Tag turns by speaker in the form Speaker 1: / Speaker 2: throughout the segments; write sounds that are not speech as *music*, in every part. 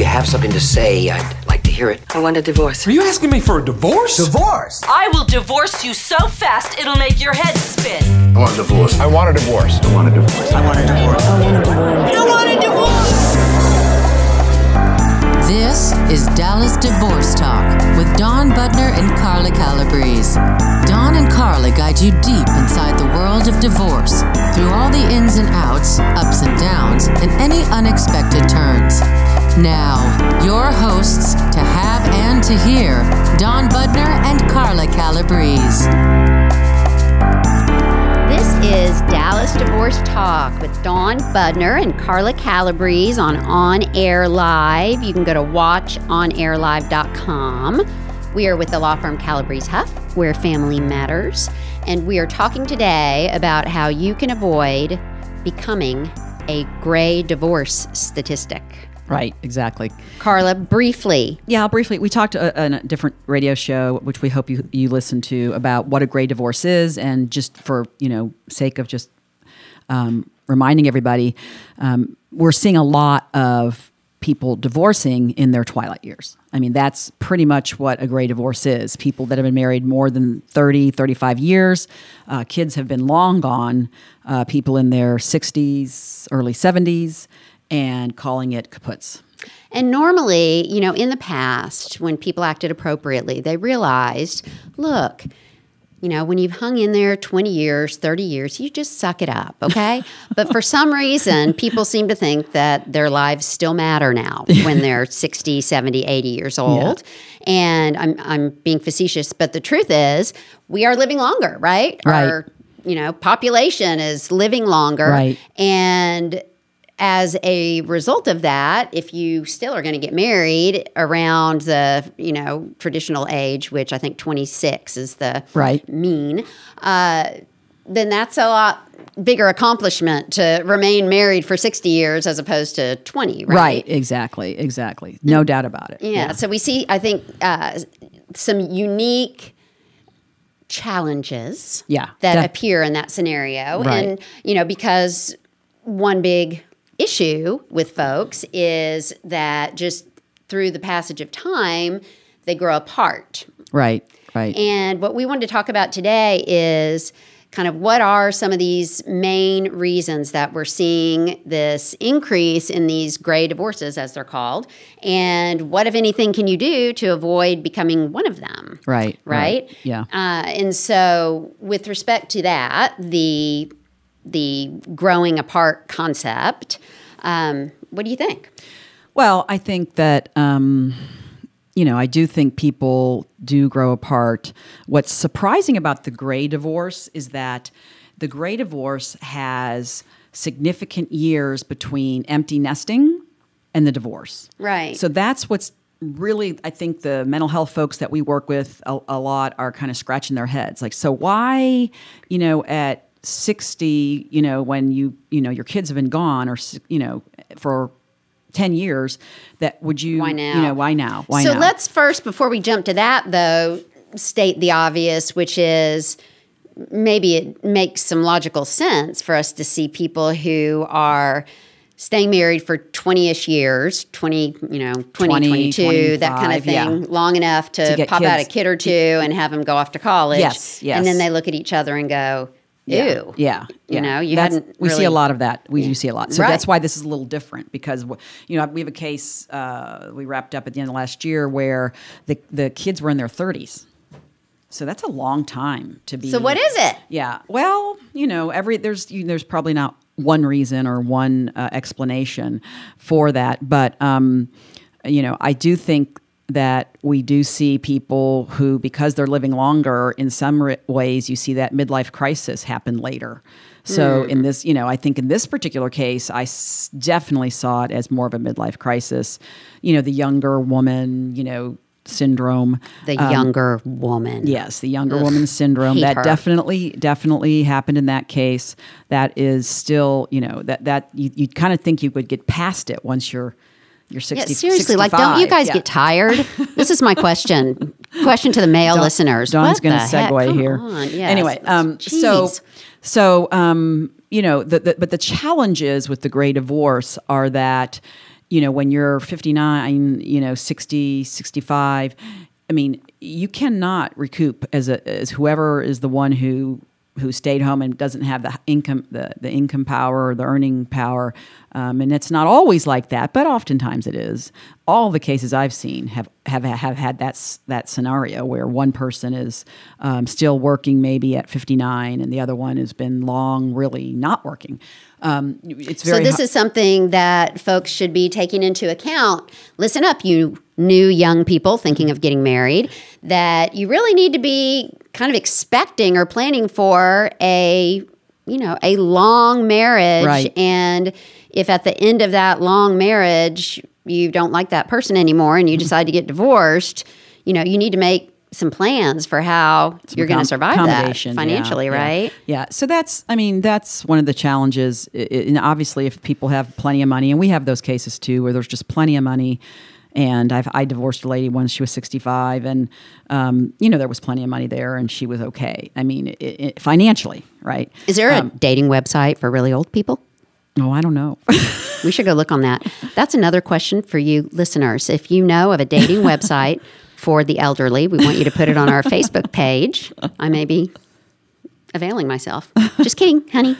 Speaker 1: you have something to say, I'd like to hear it.
Speaker 2: I want a divorce.
Speaker 3: Are you asking me for a divorce?
Speaker 4: Divorce.
Speaker 5: I will divorce you so fast it'll make your head spin.
Speaker 6: I want a divorce.
Speaker 3: I want a divorce.
Speaker 6: I want a divorce.
Speaker 4: I want a divorce.
Speaker 5: I want a divorce.
Speaker 7: This is Dallas Divorce Talk with Dawn Budner and Carla Calabrese. Dawn and Carla guide you deep inside the world of divorce through all the ins and outs, ups and downs, and any unexpected turns. Now, your hosts to have and to hear, Dawn Budner and Carla Calabrese.
Speaker 8: This is Dallas Divorce Talk with Dawn Budner and Carla Calabrese on On Air Live. You can go to watchonairlive.com. We are with the law firm Calabrese Huff, where family matters. And we are talking today about how you can avoid becoming a gray divorce statistic.
Speaker 9: Right, exactly.
Speaker 8: Carla, briefly.
Speaker 9: Yeah, briefly, we talked on in a different radio show, which we hope you you listen to, about what a gray divorce is, and just for you know sake of just um, reminding everybody, um, we're seeing a lot of people divorcing in their twilight years. I mean, that's pretty much what a gray divorce is. People that have been married more than 30, 35 years, uh, kids have been long gone, uh, people in their 60s, early 70s, and calling it kaputs.
Speaker 8: And normally, you know, in the past, when people acted appropriately, they realized, look, you know, when you've hung in there 20 years, 30 years, you just suck it up, okay? *laughs* but for some reason, people seem to think that their lives still matter now *laughs* when they're 60, 70, 80 years old. And I'm, I'm being facetious, but the truth is, we are living longer, right?
Speaker 9: Right.
Speaker 8: Our, you know, population is living longer.
Speaker 9: Right.
Speaker 8: And as a result of that, if you still are going to get married around the you know traditional age, which I think 26 is the
Speaker 9: Right.
Speaker 8: mean, uh, then that's a lot bigger accomplishment to remain married for 60 years as opposed to 20, right?
Speaker 9: Right, exactly, exactly. No doubt about it.
Speaker 8: Yeah. So we see, I think, uh, some unique challenges
Speaker 9: Yeah,
Speaker 8: that
Speaker 9: def-
Speaker 8: appear in that scenario.
Speaker 9: Right.
Speaker 8: And, you know, because one big issue with folks is that just through the passage of time, they grow apart.
Speaker 9: Right, right.
Speaker 8: And what we wanted to talk about today is kind of what are some of these main reasons that we're seeing this increase in these gray divorces, as they're called, and what, if anything, can you do to avoid becoming one of them?
Speaker 9: Right,
Speaker 8: Right.
Speaker 9: right, yeah.
Speaker 8: Uh, and so, with respect to that, the the growing apart concept. Um, what do you think?
Speaker 9: Well, I think that um, you know, I do think people do grow apart. What's surprising about the gray divorce is that the gray divorce has significant years between empty nesting and the divorce.
Speaker 8: Right.
Speaker 9: So that's what's really I think the mental health folks that we work with a, a lot are kind of scratching their heads like so why, you know, at 60, you know, when you, you know, your kids have been gone or you know, for 10 years that would you
Speaker 8: Why now?
Speaker 9: you know why now why
Speaker 8: so
Speaker 9: now
Speaker 8: let's first, before we jump to that, though, state the obvious, which is maybe it makes some logical sense for us to see people who are staying married for 20-ish years 20 you know 20,
Speaker 9: 20,
Speaker 8: 22 that kind of
Speaker 9: 25, yeah.
Speaker 8: thing long enough to,
Speaker 9: To
Speaker 8: pop out a kid or two and have them go off to college
Speaker 9: Yes, yes.
Speaker 8: and then they look at each other and go ew.
Speaker 9: Yeah, yeah,
Speaker 8: you
Speaker 9: yeah.
Speaker 8: know you
Speaker 9: That's-
Speaker 8: hadn't
Speaker 9: we see a lot of that. We do see a lot. So
Speaker 8: Right.
Speaker 9: that's why this is a little different because you know we have a case uh, we wrapped up at the end of last year where the the kids were in their 30s so that's a long time to be
Speaker 8: so what is it?
Speaker 9: Yeah. Well, you know, every there's you, there's probably not one reason or one uh, explanation for that, but um, you know, I do think that we do see people who, because they're living longer, in some ways, you see that midlife crisis happen later. So in this, you know, I think in this particular case, I s- definitely saw it as more of a midlife crisis. You know, the younger woman, you know, syndrome.
Speaker 8: the
Speaker 9: Um,
Speaker 8: younger woman
Speaker 9: Yes, the younger woman syndrome. That
Speaker 8: her.
Speaker 9: definitely, definitely happened in that case. That is still, you know, that that you, you kind of think you would get past it once you're you're 60.
Speaker 8: Yeah, seriously, like, don't you guys
Speaker 9: Yeah.
Speaker 8: get tired? *laughs* this is my question. Question to the male
Speaker 9: Dawn-
Speaker 8: listeners. What
Speaker 9: going to segue
Speaker 8: Come
Speaker 9: here.
Speaker 8: yes.
Speaker 9: Anyway, um, so so um, you know, the, the, but the challenges with the gray divorce are that you know, when you're 59, you know, 60, 65, I mean, you cannot recoup as a as whoever is the one who who stayed home and doesn't have the income the, the income power or the earning power. Um, and it's not always like that but oftentimes it is. All the cases i've seen have have, have had that that scenario where one person is um, still working maybe at 59 and the other one has been long really not working. Um, it's very
Speaker 8: So this is something that folks should be taking into account. Listen up, you new young people thinking of getting married, that you really need to be kind of expecting or planning for a, you know, a long marriage
Speaker 9: Right.
Speaker 8: and if at the end of that long marriage you don't like that person anymore and you
Speaker 9: Mm-hmm.
Speaker 8: decide to get divorced, you know, you need to make some plans for how you're going to survive that financially,
Speaker 9: yeah.
Speaker 8: right?
Speaker 9: Yeah. So that's, I mean, that's one of the challenges. And obviously, if people have plenty of money, and we have those cases too, where there's just plenty of money. And I've, I divorced a lady once she was 65, and um, you know there was plenty of money there, and she was okay. I mean, it, it, financially, right?
Speaker 8: Is there a
Speaker 9: Um,
Speaker 8: dating website for really old people?
Speaker 9: Oh, I don't know. *laughs*
Speaker 8: We should go look on that. That's another question for you listeners. If you know of a dating website *laughs* for the elderly, we want you to put it on our Facebook page. I may be availing myself. Just kidding, honey.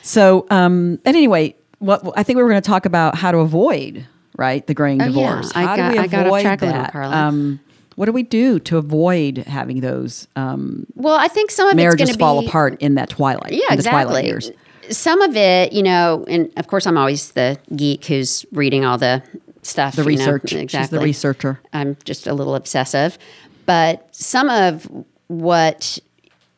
Speaker 9: So, um, and anyway, what I think we were going to talk about how to avoid right the graying
Speaker 8: Oh, yeah.
Speaker 9: divorce.
Speaker 8: I
Speaker 9: how
Speaker 8: got-
Speaker 9: do we
Speaker 8: I
Speaker 9: avoid
Speaker 8: track a
Speaker 9: that?
Speaker 8: little, Carla.
Speaker 9: Um, what do we do to avoid having those um,
Speaker 8: Well, I think some of
Speaker 9: marriages
Speaker 8: it's going to
Speaker 9: fall
Speaker 8: be
Speaker 9: apart in that twilight?
Speaker 8: Yeah,
Speaker 9: in the twilight
Speaker 8: exactly.
Speaker 9: years.
Speaker 8: Some of it, you know, and of course, I'm always the geek who's reading all the stuff.
Speaker 9: The
Speaker 8: you know,
Speaker 9: research. She's the researcher.
Speaker 8: I'm just a little obsessive, but some of what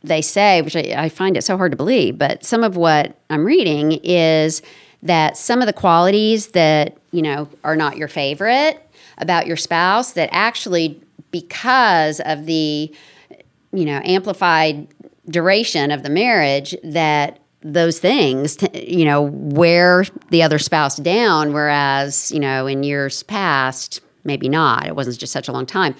Speaker 8: they say, which I, I find it so hard to believe, but some of what I'm reading is that some of the qualities that you know are not your favorite about your spouse that actually because of the you know amplified duration of the marriage that those things you know wear the other spouse down whereas you know in years past maybe not. It wasn't just such a long time.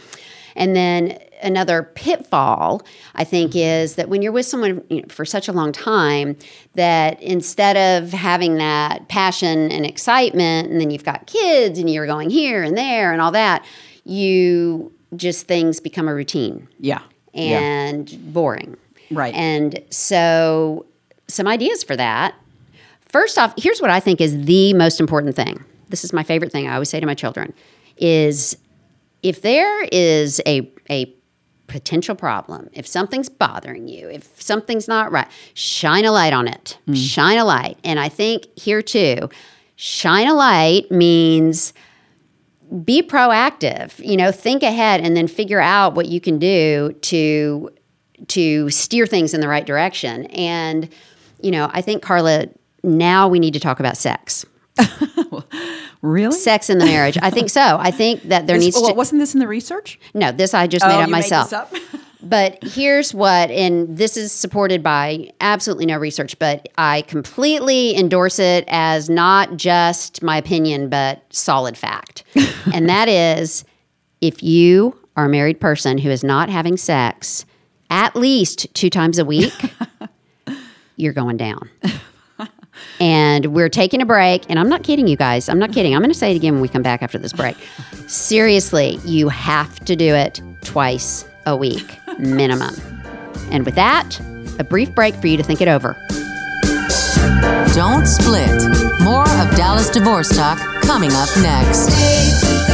Speaker 8: And then another pitfall i think mm-hmm. is that when you're with someone you know, for such a long time that instead of having that passion and excitement and then you've got kids and you're going here and there and all that you just things become a routine
Speaker 9: Yeah. Yeah.
Speaker 8: and boring.
Speaker 9: Right.
Speaker 8: And so, some ideas for that. First off, here's what I think is the most important thing. This is my favorite thing I always say to my children is if there is a a potential problem, if something's bothering you, if something's not right, shine a light on it. Mm. Shine a light. And I think here too, shine a light means be proactive you know think ahead and then figure out what you can do to to steer things in the right direction and you know i think carla now we need to talk about sex *laughs*
Speaker 9: Really?
Speaker 8: sex in the marriage i think so i think that there
Speaker 9: This-
Speaker 8: needs
Speaker 9: well,
Speaker 8: to
Speaker 9: wasn't this in the research?
Speaker 8: no this i just
Speaker 9: Oh,
Speaker 8: made up myself
Speaker 9: up? *laughs*
Speaker 8: but here's what, and this is supported by absolutely no research, but I completely endorse it as not just my opinion, but solid fact. *laughs* and that is if you are a married person who is not having sex at least two times a week, you're going down. And we're taking a break. And I'm not kidding you guys. I'm not kidding. I'm going to say it again when we come back after this break. Seriously, you have to do it twice a week, minimum. And with that, a brief break for you to think it over.
Speaker 7: Don't split. More of Dallas Divorce Talk coming up next.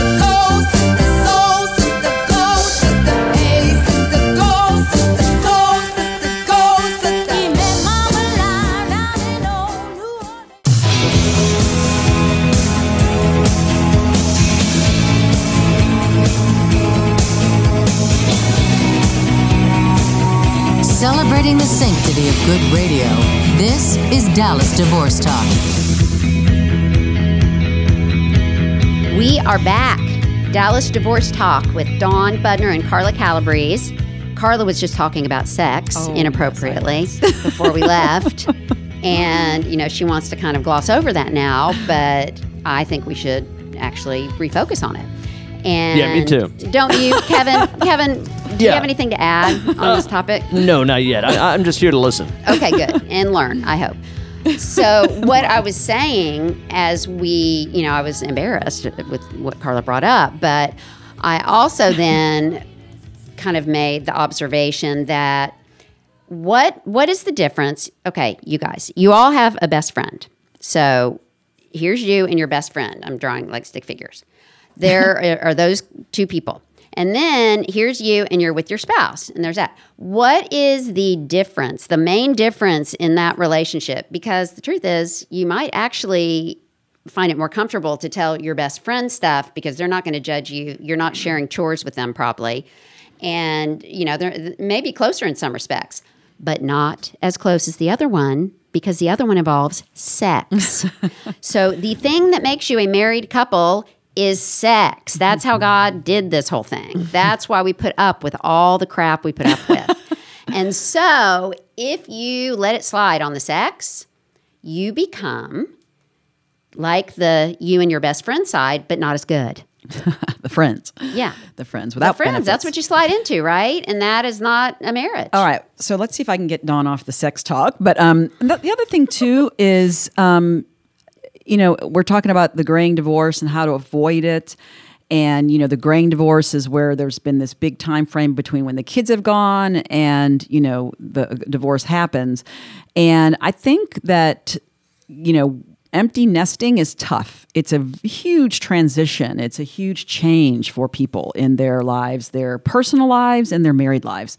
Speaker 7: Dallas Divorce Talk.
Speaker 8: We are back. Dallas Divorce Talk with Dawn Budner and Carla Calabrese. Carla was just talking about sex
Speaker 9: Oh,
Speaker 8: inappropriately *laughs* before we left. And, you know, she wants to kind of gloss over that now, but I think we should actually refocus on it. And
Speaker 2: Yeah, me too.
Speaker 8: Don't you, *laughs* Kevin? Kevin, do you have anything to add on this uh, topic?
Speaker 2: No, not yet. I, I'm just here to listen.
Speaker 8: Okay, good. And learn, I hope. So *laughs* what I was saying as we, you know, I was embarrassed with what Carla brought up, but I also *laughs* then kind of made the observation that what what is the difference? Okay, you guys, you all have a best friend. So here's you and your best friend. I'm drawing like stick figures. There *laughs* are those two people. And then here's you and you're with your spouse, and there's that. What is the difference, the main difference in that relationship? Because the truth is, you might actually find it more comfortable to tell your best friend stuff because they're not going to judge you. You're not sharing chores with them properly. And, you know, they're maybe closer in some respects, but not as close as the other one because the other one involves sex. *laughs* so the thing that makes you a married couple is sex. That's how God did this whole thing. That's why we put up with all the crap we put up with. *laughs* and so, if you let it slide on the sex, you become like the you and your best friend side, but not as good. *laughs*
Speaker 9: the friends.
Speaker 8: Yeah.
Speaker 9: The friends without
Speaker 8: the friends.
Speaker 9: benefits.
Speaker 8: That's what you slide into, right? And that is not a marriage.
Speaker 9: All right. So let's see if I can get Dawn off the sex talk. But um, the, the other thing too is, um, you know, we're talking about the graying divorce and how to avoid it. And you know, the graying divorce is where there's been this big time frame between when the kids have gone and you know the divorce happens. And I think that you know empty nesting is tough. It's a huge transition. It's a huge change for people in their lives, their personal lives, and their married lives.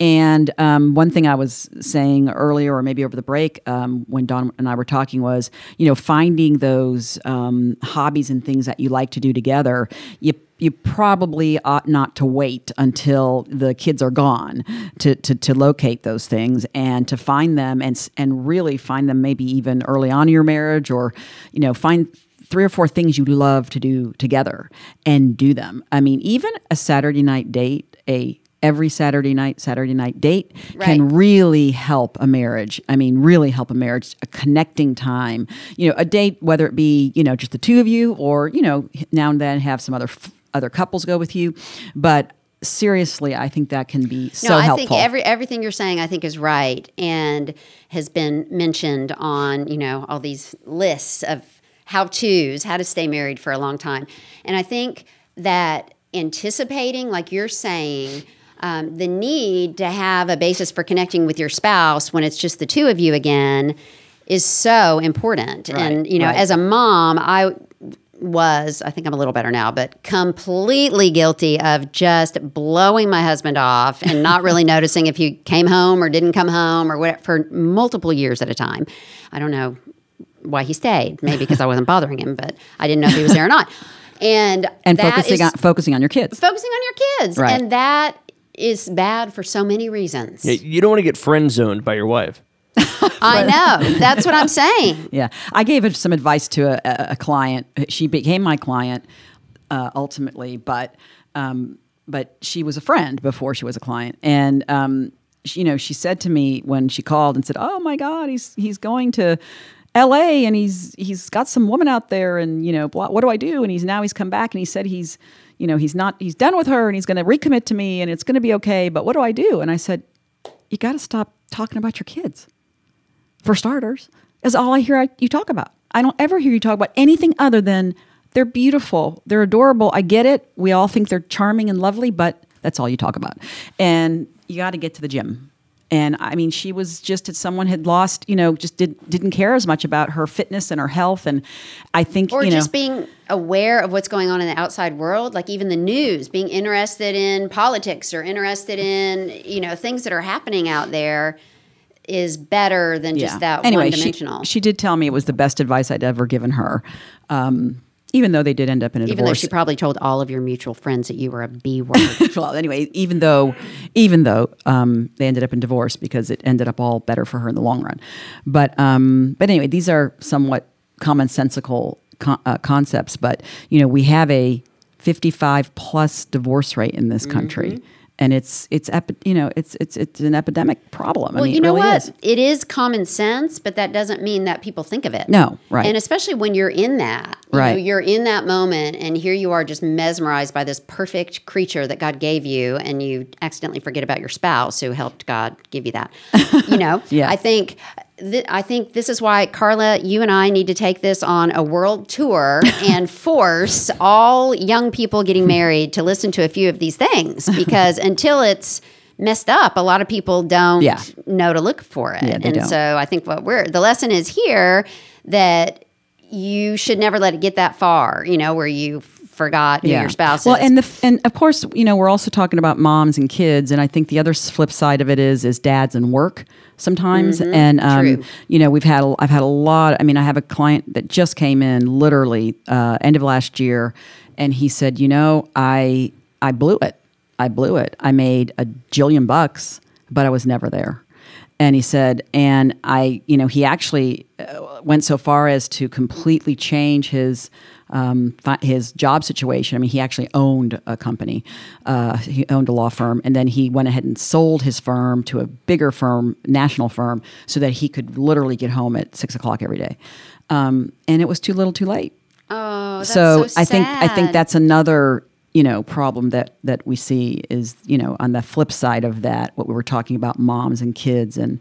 Speaker 9: And um, one thing I was saying earlier, or maybe over the break, um, when Dawn and I were talking, was you know finding those um, hobbies and things that you like to do together. You you probably ought not to wait until the kids are gone to, to, to locate those things and to find them and and really find them maybe even early on in your marriage or you know find three or four things you love to do together and do them. I mean, even a Saturday night date, a every Saturday night, Saturday night date can really help a marriage. I mean, really help a marriage, a connecting time. You know, a date, whether it be, you know, just the two of you or, you know, now and then have some other f- other couples go with you. But seriously, I think that can be so
Speaker 8: no, I
Speaker 9: helpful.
Speaker 8: think every everything you're saying I think is right and has been mentioned on, you know, all these lists of how to's, how to stay married for a long time. And I think that anticipating, like you're saying, um, the need to have a basis for connecting with your spouse when it's just the two of you again is so important. and, you know,
Speaker 9: right.
Speaker 8: as a mom, I was, I think I'm a little better now, but completely guilty of just blowing my husband off and *laughs* not really noticing if he came home or didn't come home or what for multiple years at a time. I don't know why he stayed, maybe because I wasn't *laughs* bothering him, but I didn't know if he was there or not. And
Speaker 9: and
Speaker 8: that
Speaker 9: focusing
Speaker 8: is-
Speaker 9: on focusing on your kids.
Speaker 8: focusing on your kids,
Speaker 9: Right.
Speaker 8: and that is bad for so many reasons.
Speaker 2: Yeah, you don't want to get friend zoned by your wife. *laughs*
Speaker 8: I know. That's what I'm saying. *laughs*
Speaker 9: Yeah, I gave some advice to a, a, client. She became my client uh, ultimately, but um, but she was a friend before she was a client, and um, she, you know, she said to me when she called and said, "Oh my God, he's he's going to." L.A. and he's he's got some woman out there, and you know, blah, what do I do? And he's now he's come back and he said he's, you know, he's not he's done with her and he's going to recommit to me and it's going to be okay. But what do I do? And I said, you got to stop talking about your kids for starters, is all I hear you talk about. I don't ever hear you talk about anything other than they're beautiful, they're adorable. I get it. We all think they're charming and lovely, but that's all you talk about. And you got to get to the gym. And I mean, she was just someone had lost, you know, just did, didn't care as much about her fitness and her health. And I think,
Speaker 8: or
Speaker 9: you know,
Speaker 8: just being aware of what's going on in the outside world like even the news being interested in politics or interested in you know things that are happening out there is better than just that
Speaker 9: anyway,
Speaker 8: one
Speaker 9: she,
Speaker 8: dimensional
Speaker 9: she did tell me it was the best advice I'd ever given her. Um, even though they did end up in a
Speaker 8: even though
Speaker 9: divorce.
Speaker 8: she probably told all of your mutual friends that you were a b word *laughs*
Speaker 9: well, anyway, even though, even though um, they ended up in divorce because it ended up all better for her in the long run, but um, but anyway, these are somewhat commonsensical con- uh, concepts. But you know, we have a fifty-five plus divorce rate in this country.
Speaker 8: Mm-hmm.
Speaker 9: And it's it's epi- you know it's it's it's an epidemic problem. I
Speaker 8: well
Speaker 9: mean,
Speaker 8: you
Speaker 9: it
Speaker 8: know
Speaker 9: really
Speaker 8: what
Speaker 9: is.
Speaker 8: it is common sense but that doesn't mean that people think of it
Speaker 9: No, right.
Speaker 8: and especially when you're in that you know,
Speaker 9: Right.
Speaker 8: you're in that moment and here you are just mesmerized by this perfect creature that god gave you and you accidentally forget about your spouse who helped god give you that you know *laughs*
Speaker 9: Yeah.
Speaker 8: i think th- I think this is why Carla, you and I need to take this on a world tour *laughs* and force all young people getting married to listen to a few of these things *laughs* because until it's messed up, a lot of people don't
Speaker 9: Yeah.
Speaker 8: know to look for it.
Speaker 9: Yeah,
Speaker 8: and
Speaker 9: don't.
Speaker 8: so I think what we're the lesson is here that you should never let it get that far, you know, where you forgot who your spouse
Speaker 9: well,
Speaker 8: is.
Speaker 9: and the and of course, you know, we're also talking about moms and kids, and I think the other flip side of it is is dads and work sometimes. And um,
Speaker 8: Mm-hmm.
Speaker 9: You know, we've had a, I've had a lot. I mean, I have a client that just came in literally uh, end of last year, and he said, you know, I I blew it. I blew it. I made a jillion bucks, but I was never there. And he said, and I, you know, he actually uh, went so far as to completely change his um, fi- his job situation. I mean, he actually owned a company, uh, he owned a law firm, and then he went ahead and sold his firm to a bigger firm, national firm, so that he could literally get home at six o'clock every day. Um, and it was too little, too late
Speaker 8: oh, that's
Speaker 9: so,
Speaker 8: so
Speaker 9: I think I think that's another you know problem that that we see is you know on the flip side of that what we were talking about moms and kids and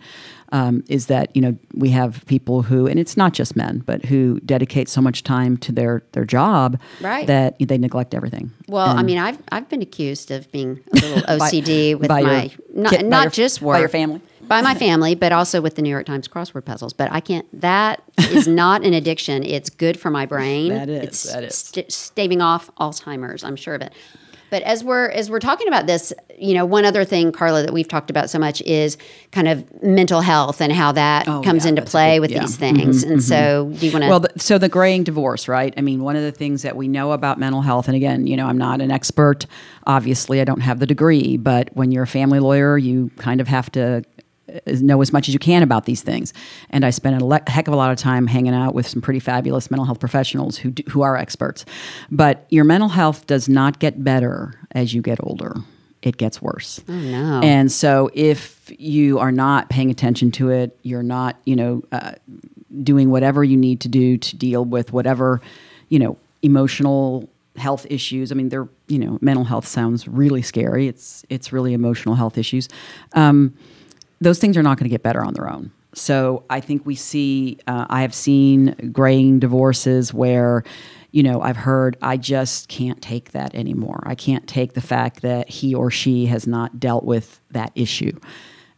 Speaker 9: um, is that you know we have people who and it's not just men but who dedicate so much time to their their job
Speaker 8: Right.
Speaker 9: that they neglect everything.
Speaker 8: Well, I mean, I've I've been accused of being a little *laughs* OCD with
Speaker 9: by your
Speaker 8: my not
Speaker 9: kid- by
Speaker 8: not
Speaker 9: your-
Speaker 8: just
Speaker 9: by
Speaker 8: work
Speaker 9: your family?
Speaker 8: By my family, but also with the New York Times crossword puzzles. But I can't. That is *laughs* not an addiction. It's good for my brain.
Speaker 9: That is,
Speaker 8: It's
Speaker 9: that is.
Speaker 8: st- staving off Alzheimer's. I'm sure of it. But as we're as we're talking about this, you know, one other thing, Carla, that we've talked about so much is kind of mental health and how that
Speaker 9: Oh,
Speaker 8: comes
Speaker 9: yeah,
Speaker 8: into play
Speaker 9: good-
Speaker 8: with
Speaker 9: yeah.
Speaker 8: these mm-hmm, things. And mm-hmm. so, do you want to?
Speaker 9: Well, the, so the graying divorce, right? I mean, one of the things that we know about mental health, and again, you know, I'm not an expert. Obviously, I don't have the degree, but when you're a family lawyer, you kind of have to know as much as you can about these things. And I spent a le- heck of a lot of time hanging out with some pretty fabulous mental health professionals who do, who are experts. But your mental health does not get better as you get older. It gets worse. Oh
Speaker 8: no.
Speaker 9: And so if you are not paying attention to it, you're not, you know, uh, doing whatever you need to do to deal with whatever, you know, emotional health issues. I mean, they're, you know, mental health sounds really scary. It's it's really emotional health issues. Um, those things are not going to get better on their own. So I think we see. Uh, I have seen graying divorces where. You know, I've heard I just can't take that anymore. I can't take the fact that he or she has not dealt with that issue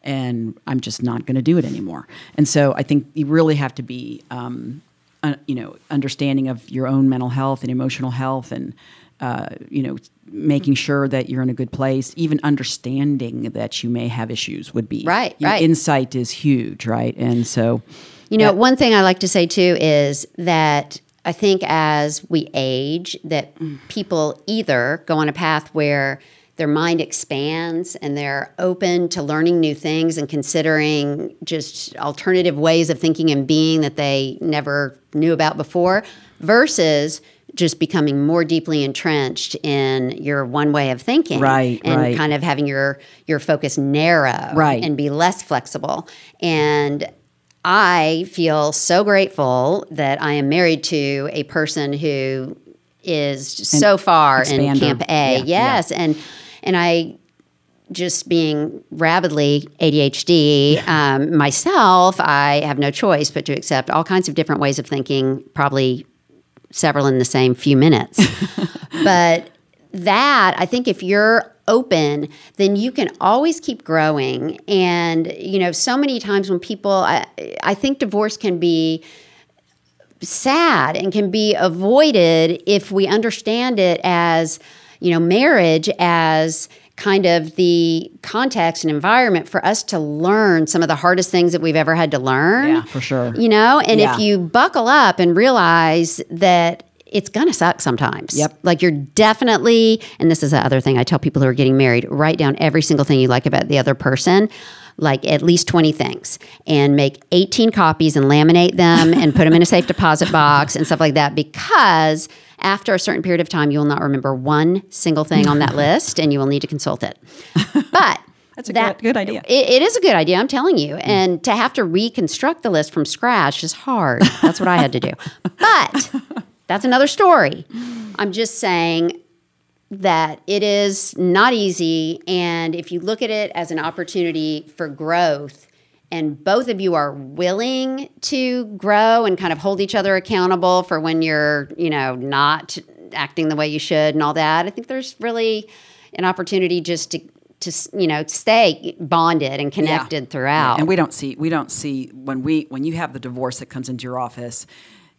Speaker 9: and I'm just not going to do it anymore. And so I think you really have to be, um, uh, you know, understanding of your own mental health and emotional health, and uh, you know, making sure that you're in a good place. Even understanding that you may have issues would be
Speaker 8: Right,
Speaker 9: Your
Speaker 8: right.
Speaker 9: Insight is huge, right? And so,
Speaker 8: You know,
Speaker 9: Yeah.
Speaker 8: one thing I like to say too is that I think as we age, that people either go on a path where their mind expands and they're open to learning new things and considering just alternative ways of thinking and being that they never knew about before, versus just becoming more deeply entrenched in your one way of thinking
Speaker 9: Right,
Speaker 8: and
Speaker 9: right.
Speaker 8: kind of having your your focus narrow
Speaker 9: Right.
Speaker 8: and be less flexible and I feel so grateful that I am married to a person who is so far in. Camp A.
Speaker 9: Yeah, yeah.
Speaker 8: yes, and and I just being rabidly ADHD um, myself, I have no choice but to accept all kinds of different ways of thinking, probably several in the same few minutes. *laughs* but that, I think if you're open, then you can always keep growing. And, you know, so many times when people, I, I think divorce can be sad and can be avoided if we understand it as, you know, marriage as kind of the context and environment for us to learn some of the hardest things that we've ever had to learn.
Speaker 9: Yeah, for sure.
Speaker 8: You know, and
Speaker 9: Yeah.
Speaker 8: if you buckle up and realize that it's gonna suck sometimes.
Speaker 9: Yep.
Speaker 8: Like you're definitely, and this is the other thing I tell people who are getting married: write down every single thing you like about the other person, like at least twenty things, and make eighteen copies and laminate them and put them in a safe deposit box and stuff like that. Because after a certain period of time, you will not remember one single thing on that *laughs* list, and you will need to consult it. But *laughs*
Speaker 9: That's a good- good idea.
Speaker 8: it, it is a good idea, I'm telling you. Mm. And to have to reconstruct the list from scratch is hard. That's what I had to do. *laughs* But that's another story. Mm. I'm just saying that it is not easy. And if you look at it as an opportunity for growth and both of you are willing to grow and kind of hold each other accountable for when you're, you know, not acting the way you should and all that, I think there's really an opportunity just to to you know stay bonded and connected
Speaker 9: Yeah.
Speaker 8: throughout.
Speaker 9: And we don't see we don't see when we when you have the divorce that comes into your office,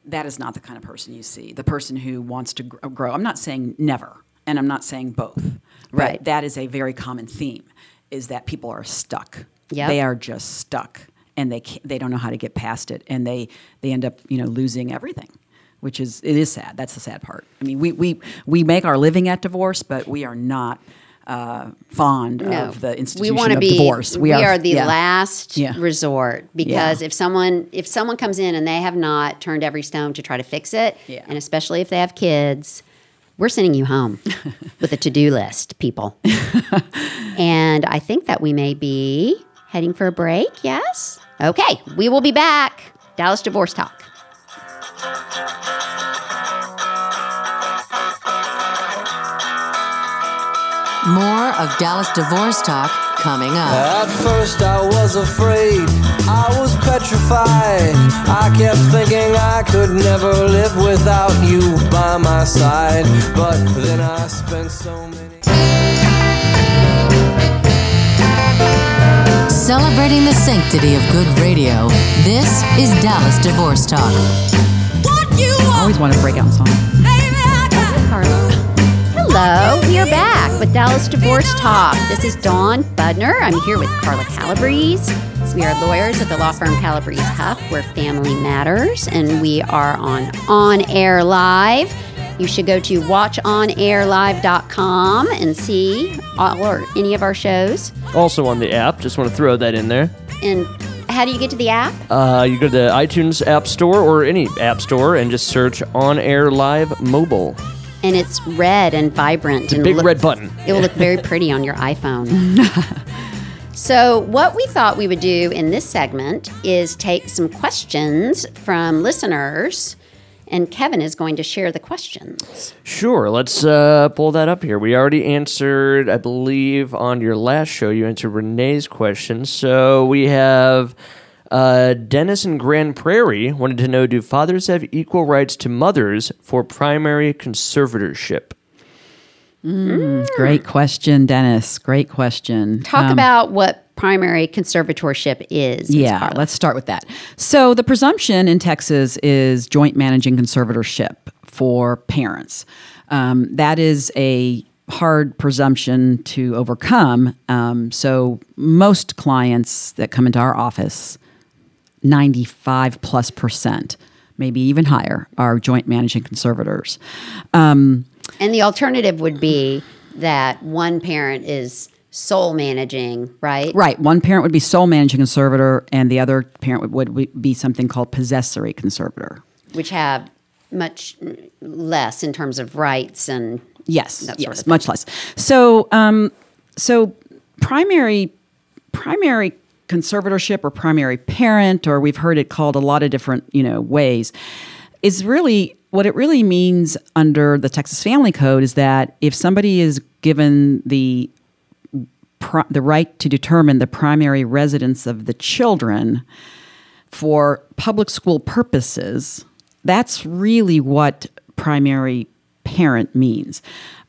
Speaker 9: that is not the kind of person you see. The person who wants to uh, grow. I'm not saying never, and I'm not saying both.
Speaker 8: Right.
Speaker 9: that is a very common theme. Is that people are stuck.
Speaker 8: Yep.
Speaker 9: They are just stuck, and they can't, they don't know how to get past it, and they they end up you know losing everything. Which is it is sad. That's the sad part. I mean, we we we make our living at divorce, but we are not uh, fond
Speaker 8: no,
Speaker 9: of the
Speaker 8: we
Speaker 9: institution
Speaker 8: want to
Speaker 9: of
Speaker 8: be
Speaker 9: divorce.
Speaker 8: We, are, the
Speaker 9: yeah.
Speaker 8: last
Speaker 9: Yeah.
Speaker 8: resort because
Speaker 9: Yeah.
Speaker 8: if someone if someone comes in and they have not turned every stone to try to fix it,
Speaker 9: Yeah.
Speaker 8: and especially if they have kids, we're sending you home *laughs* with a to do list, people. *laughs* and I think that we may be heading for a break. Yes. Okay, we will be back. Dallas Divorce Talk.
Speaker 7: More of Dallas Divorce Talk coming up.
Speaker 4: At first I was afraid, I was petrified. I kept thinking I could never live without you by my side. But then I spent so many.
Speaker 7: Celebrating the sanctity of good radio, this is Dallas Divorce Talk.
Speaker 9: I always want to break out in song.
Speaker 8: Hello, we are back with Dallas Divorce Talk. This is Dawn Budner. I'm here with Carla Calabrese. We are lawyers at the law firm Calabrese Huff, where family matters, and we are on On Air Live. You should go to watchonairlive.com and see all or any of our shows.
Speaker 2: Also on the app. Just want to throw that in there.
Speaker 8: And how do you get to the app?
Speaker 2: Uh, you go to the iTunes App Store or any app store and just search On Air Live Mobile.
Speaker 8: And it's red and vibrant.
Speaker 2: It's a
Speaker 8: and
Speaker 2: big
Speaker 8: look-
Speaker 2: red button.
Speaker 8: It will look very *laughs* pretty on your iPhone. *laughs* so, what we thought we would do in this segment is take some questions from listeners, and Kevin is going to share the questions.
Speaker 2: Sure, let's uh, pull that up here. We already answered, I believe, on your last show, you answered Renee's question. So we have uh, Dennis in Grand Prairie wanted to know Do fathers have equal rights to mothers for primary conservatorship?
Speaker 9: Great question, Dennis. Great question.
Speaker 8: Talk
Speaker 9: Um,
Speaker 8: about what primary conservatorship is.
Speaker 9: Yeah, let's start with that. So the presumption in Texas is joint managing conservatorship for parents. Um, that is a hard presumption to overcome. Um, so most clients that come into our office, 95 plus percent, maybe even higher, are joint managing conservators. Um,
Speaker 8: And the alternative would be that one parent is sole managing, right?
Speaker 9: Right. One parent would be sole managing conservator, and the other parent would, would be something called possessory conservator.
Speaker 8: Which have much less in terms of rights and
Speaker 9: Yes,
Speaker 8: That sort
Speaker 9: yes,
Speaker 8: of
Speaker 9: much less. So, um, so primary, primary conservatorship or primary parent, or we've heard it called a lot of different, you know, ways, is really what it really means under the Texas Family Code is that if somebody is given the the right to determine the primary residence of the children for public school purposes, that's really what primary parent means.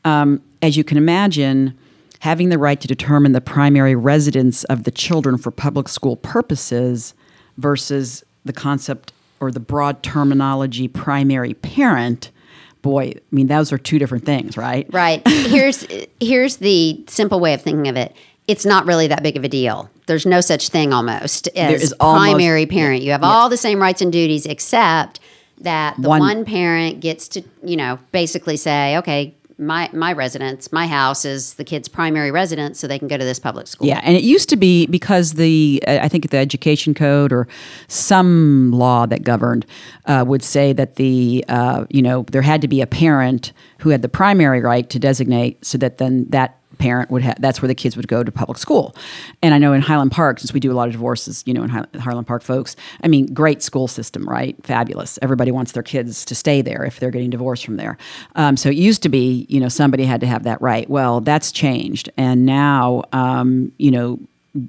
Speaker 9: Um, as you can imagine, having the right to determine the primary residence of the children for public school purposes versus the concept or the broad terminology primary parent, boy, I mean, those are two different things, right?
Speaker 8: Right. *laughs* Here's here's the simple way of thinking of it. It's not really that big of a deal. There's no such thing almost as
Speaker 9: is almost-
Speaker 8: primary parent. You have all the same rights and duties except that the
Speaker 9: One-
Speaker 8: one, parent gets to, you know, basically say, okay, my my residence, my house is the kid's primary residence so they can go to this public school.
Speaker 9: Yeah, and it used to be because the uh, I think the education code or some law that governed uh, would say that the uh, you know there had to be a parent who had the primary right to designate, so that then that parent would have that's where the kids would go to public school. And I know in Highland Park, since we do a lot of divorces, you know, in Hi- Highland Park folks, I mean, great school system, right? Fabulous. Everybody wants their kids to stay there if they're getting divorced from there. Um, so it used to be, you know, somebody had to have that right. Well, that's changed, and now, um, you know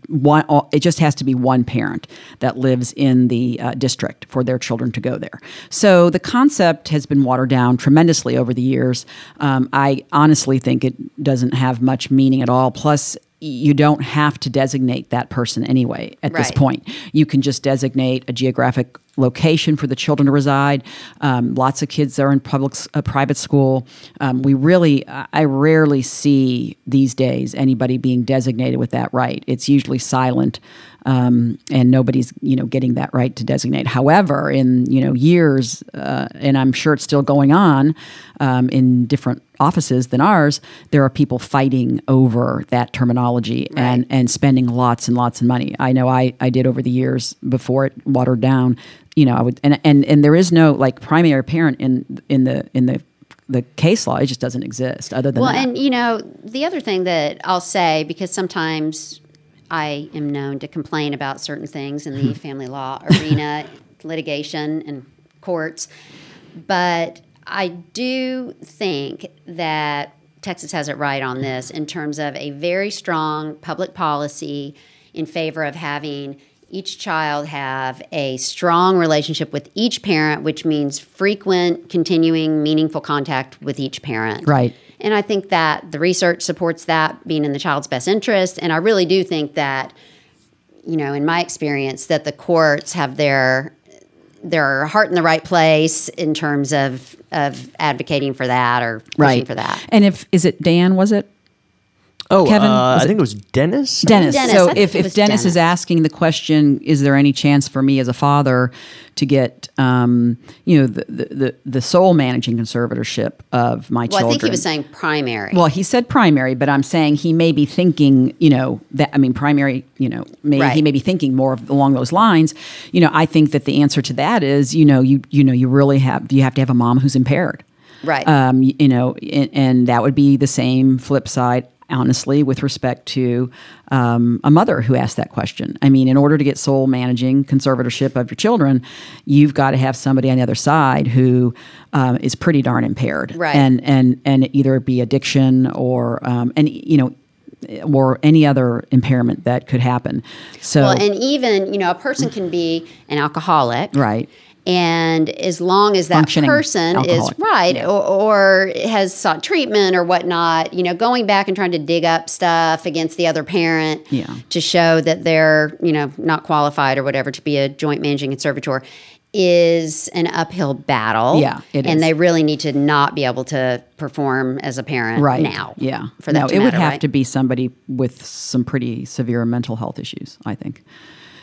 Speaker 9: one. uh, It just has to be one parent that lives in the uh, district for their children to go there. So the concept has been watered down tremendously over the years. Um, I honestly think it doesn't have much meaning at all. Plus. You don't have to designate that person anyway at this point. You can just designate a geographic location for the children to reside. Um, lots of kids are in public, uh, private school. Um, we really, I I rarely see these days anybody being designated with that right. It's usually silent, um, and nobody's you know getting that right to designate. However, in you know years, uh, and I'm sure it's still going on um, in different offices than ours, there are people fighting over that terminology and and spending lots and lots of money. I know I I did over the years before it watered down. You know, I would and and and there is no like primary parent in in the in the the case law. It just doesn't exist. Other than
Speaker 8: Well,
Speaker 9: that.
Speaker 8: and you know, the other thing that I'll say, because sometimes I am known to complain about certain things in the hmm. family law arena, *laughs* litigation, and courts, but I do think that Texas has it right on this in terms of a very strong public policy in favor of having each child have a strong relationship with each parent, which means frequent, continuing, meaningful contact with each parent.
Speaker 9: Right.
Speaker 8: And I think that the research supports that being in the child's best interest. And I really do think that, you know, in my experience, that the courts have their their heart in the right place in terms of of advocating for that or pushing
Speaker 9: right
Speaker 8: for that.
Speaker 9: And if is it Dan? Was it
Speaker 2: Oh,
Speaker 9: Kevin,
Speaker 2: uh, I think it was Dennis.
Speaker 9: Dennis.
Speaker 8: Dennis,
Speaker 9: So
Speaker 8: I
Speaker 9: if, if
Speaker 8: was
Speaker 9: Dennis, is asking the question, is there any chance for me as a father to get, um, you know, the, the, the, the sole managing conservatorship of my
Speaker 8: Well,
Speaker 9: children?
Speaker 8: Well, I think he was saying primary.
Speaker 9: Well, he said primary, but I'm saying he may be thinking, you know, that I mean, primary, you know, may,
Speaker 8: Right.
Speaker 9: he may be thinking more of, along those lines. You know, I think that the answer to that is, you know, you you know, you really have you have to have a mom who's impaired,
Speaker 8: Right.
Speaker 9: Um, you know, and, and that would be the same flip side. Honestly, with respect to um, a mother who asked that question, I mean, in order to get sole managing conservatorship of your children, you've got to have somebody on the other side who um, is pretty darn impaired,
Speaker 8: Right.
Speaker 9: And and and either be addiction or um, and you know or any other impairment that could happen. So
Speaker 8: well, and even, you know, a person can be an alcoholic.
Speaker 9: right,
Speaker 8: And as long as that person
Speaker 9: alcoholic.
Speaker 8: is right or, or has sought treatment or whatnot, you know, going back and trying to dig up stuff against the other parent
Speaker 9: Yeah.
Speaker 8: to show that they're, you know, not qualified or whatever to be a joint managing conservator is an uphill battle.
Speaker 9: Yeah, it
Speaker 8: and
Speaker 9: is.
Speaker 8: they really need to not be able to perform as a parent
Speaker 9: right
Speaker 8: now.
Speaker 9: Yeah,
Speaker 8: For that
Speaker 9: no, it would have
Speaker 8: right?
Speaker 9: to be somebody with some pretty severe mental health issues. I think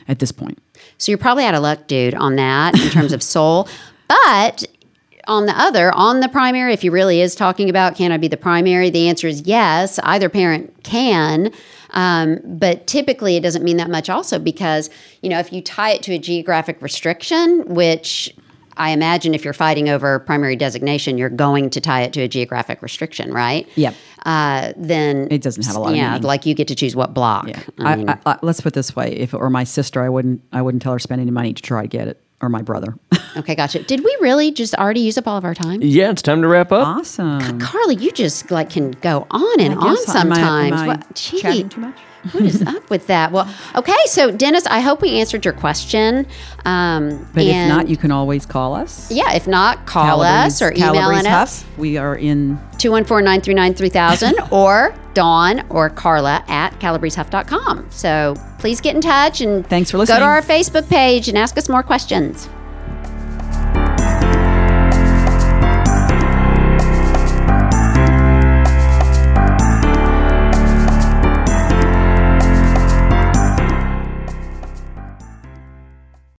Speaker 9: at this point.
Speaker 8: So you're probably out of luck, dude, on that in terms of sole. *laughs* But on the other, on the primary, if he really is talking about can I be the primary, the answer is yes. Either parent can. Um, but typically, it doesn't mean that much also because, you know, if you tie it to a geographic restriction, which I imagine if you're fighting over primary designation, you're going to tie it to a geographic restriction, right?
Speaker 9: Yep.
Speaker 8: Uh, then
Speaker 9: It doesn't have a lot of
Speaker 8: Yeah,
Speaker 9: meaning.
Speaker 8: like you get to choose what block.
Speaker 9: Yeah,
Speaker 8: I
Speaker 9: I,
Speaker 8: mean,
Speaker 9: I, I, let's put it this way: if it were my sister, I wouldn't. I wouldn't tell her to spend any money to try to get it, or my brother. *laughs*
Speaker 8: okay, gotcha. Did we really just already use up all of our time?
Speaker 2: Yeah, it's time to wrap up.
Speaker 9: awesome.
Speaker 8: Carly, you just like can go on and
Speaker 9: I
Speaker 8: on
Speaker 9: guess, am I- am
Speaker 8: sometimes.
Speaker 9: I
Speaker 8: What- gee,
Speaker 9: chatting too much?
Speaker 8: What is up with that? Well, okay, so Dennis, I hope we answered your question. Um,
Speaker 9: But if not, you can always call us.
Speaker 8: yeah, if not, call us or email us
Speaker 9: Huff. We are in
Speaker 8: 214-939-3000 *laughs* or Dawn or Carla at calabresehuff.com. So please get in touch and
Speaker 9: Thanks for listening.
Speaker 8: Go to our Facebook page and ask us more questions.